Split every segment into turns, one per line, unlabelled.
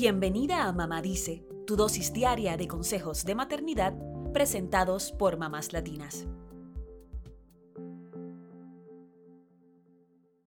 Bienvenida a Mamá Dice, tu dosis diaria de consejos de maternidad presentados por mamás latinas.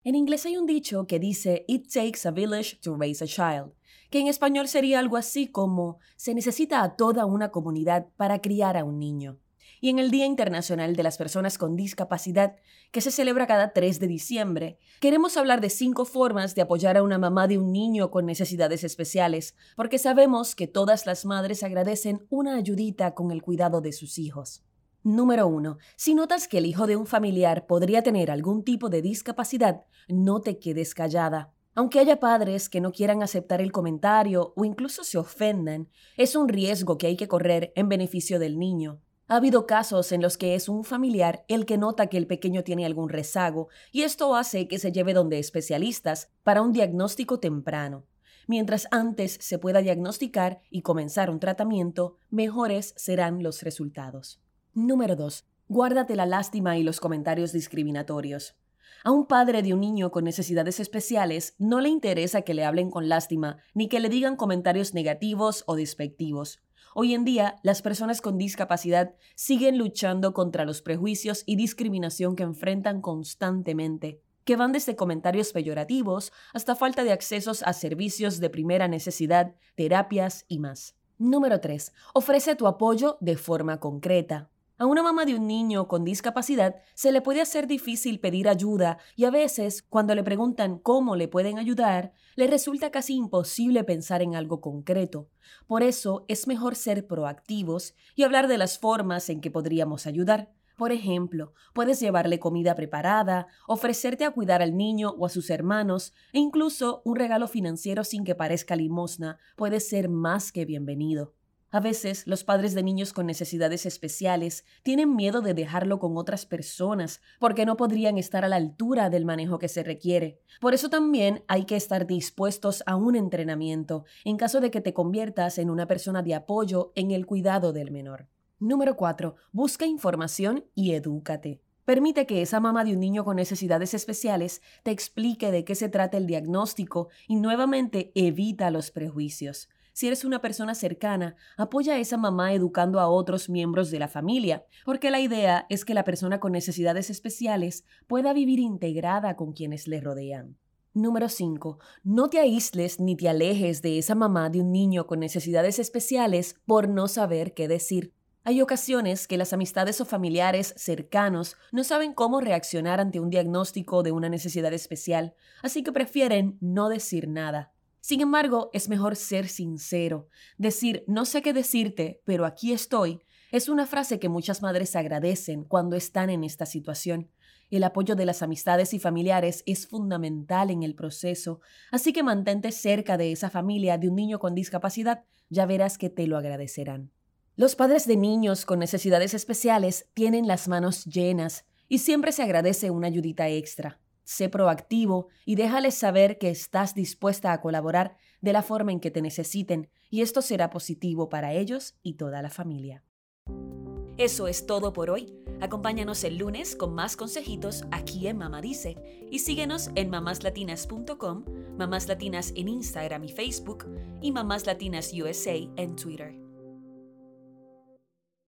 En inglés hay un dicho que dice It takes a village to raise a child, que en español sería algo así como se necesita a toda una comunidad para criar a un niño y en el Día Internacional de las Personas con Discapacidad, que se celebra cada 3 de diciembre, queremos hablar de cinco formas de apoyar a una mamá de un niño con necesidades especiales, porque sabemos que todas las madres agradecen una ayudita con el cuidado de sus hijos. Número 1. Si notas que el hijo de un familiar podría tener algún tipo de discapacidad, no te quedes callada. Aunque haya padres que no quieran aceptar el comentario o incluso se ofendan, es un riesgo que hay que correr en beneficio del niño. Ha habido casos en los que es un familiar el que nota que el pequeño tiene algún rezago y esto hace que se lleve donde especialistas para un diagnóstico temprano. Mientras antes se pueda diagnosticar y comenzar un tratamiento, mejores serán los resultados. Número 2. Guárdate la lástima y los comentarios discriminatorios. A un padre de un niño con necesidades especiales no le interesa que le hablen con lástima ni que le digan comentarios negativos o despectivos. Hoy en día, las personas con discapacidad siguen luchando contra los prejuicios y discriminación que enfrentan constantemente, que van desde comentarios peyorativos hasta falta de accesos a servicios de primera necesidad, terapias y más. Número 3. Ofrece tu apoyo de forma concreta. A una mamá de un niño con discapacidad se le puede hacer difícil pedir ayuda y a veces, cuando le preguntan cómo le pueden ayudar, le resulta casi imposible pensar en algo concreto. Por eso es mejor ser proactivos y hablar de las formas en que podríamos ayudar. Por ejemplo, puedes llevarle comida preparada, ofrecerte a cuidar al niño o a sus hermanos, e incluso un regalo financiero sin que parezca limosna puede ser más que bienvenido. A veces los padres de niños con necesidades especiales tienen miedo de dejarlo con otras personas porque no podrían estar a la altura del manejo que se requiere. Por eso también hay que estar dispuestos a un entrenamiento en caso de que te conviertas en una persona de apoyo en el cuidado del menor. Número 4. Busca información y edúcate. Permite que esa mamá de un niño con necesidades especiales te explique de qué se trata el diagnóstico y nuevamente evita los prejuicios. Si eres una persona cercana, apoya a esa mamá educando a otros miembros de la familia, porque la idea es que la persona con necesidades especiales pueda vivir integrada con quienes le rodean. Número 5. No te aísles ni te alejes de esa mamá de un niño con necesidades especiales por no saber qué decir. Hay ocasiones que las amistades o familiares cercanos no saben cómo reaccionar ante un diagnóstico de una necesidad especial, así que prefieren no decir nada. Sin embargo, es mejor ser sincero. Decir, no sé qué decirte, pero aquí estoy, es una frase que muchas madres agradecen cuando están en esta situación. El apoyo de las amistades y familiares es fundamental en el proceso, así que mantente cerca de esa familia de un niño con discapacidad, ya verás que te lo agradecerán. Los padres de niños con necesidades especiales tienen las manos llenas y siempre se agradece una ayudita extra sé proactivo y déjales saber que estás dispuesta a colaborar de la forma en que te necesiten y esto será positivo para ellos y toda la familia. Eso es todo por hoy. Acompáñanos el lunes con más consejitos aquí en Mamá Dice y síguenos en mamáslatinas.com, Mamás Latinas en Instagram y Facebook y Mamás Latinas USA en Twitter.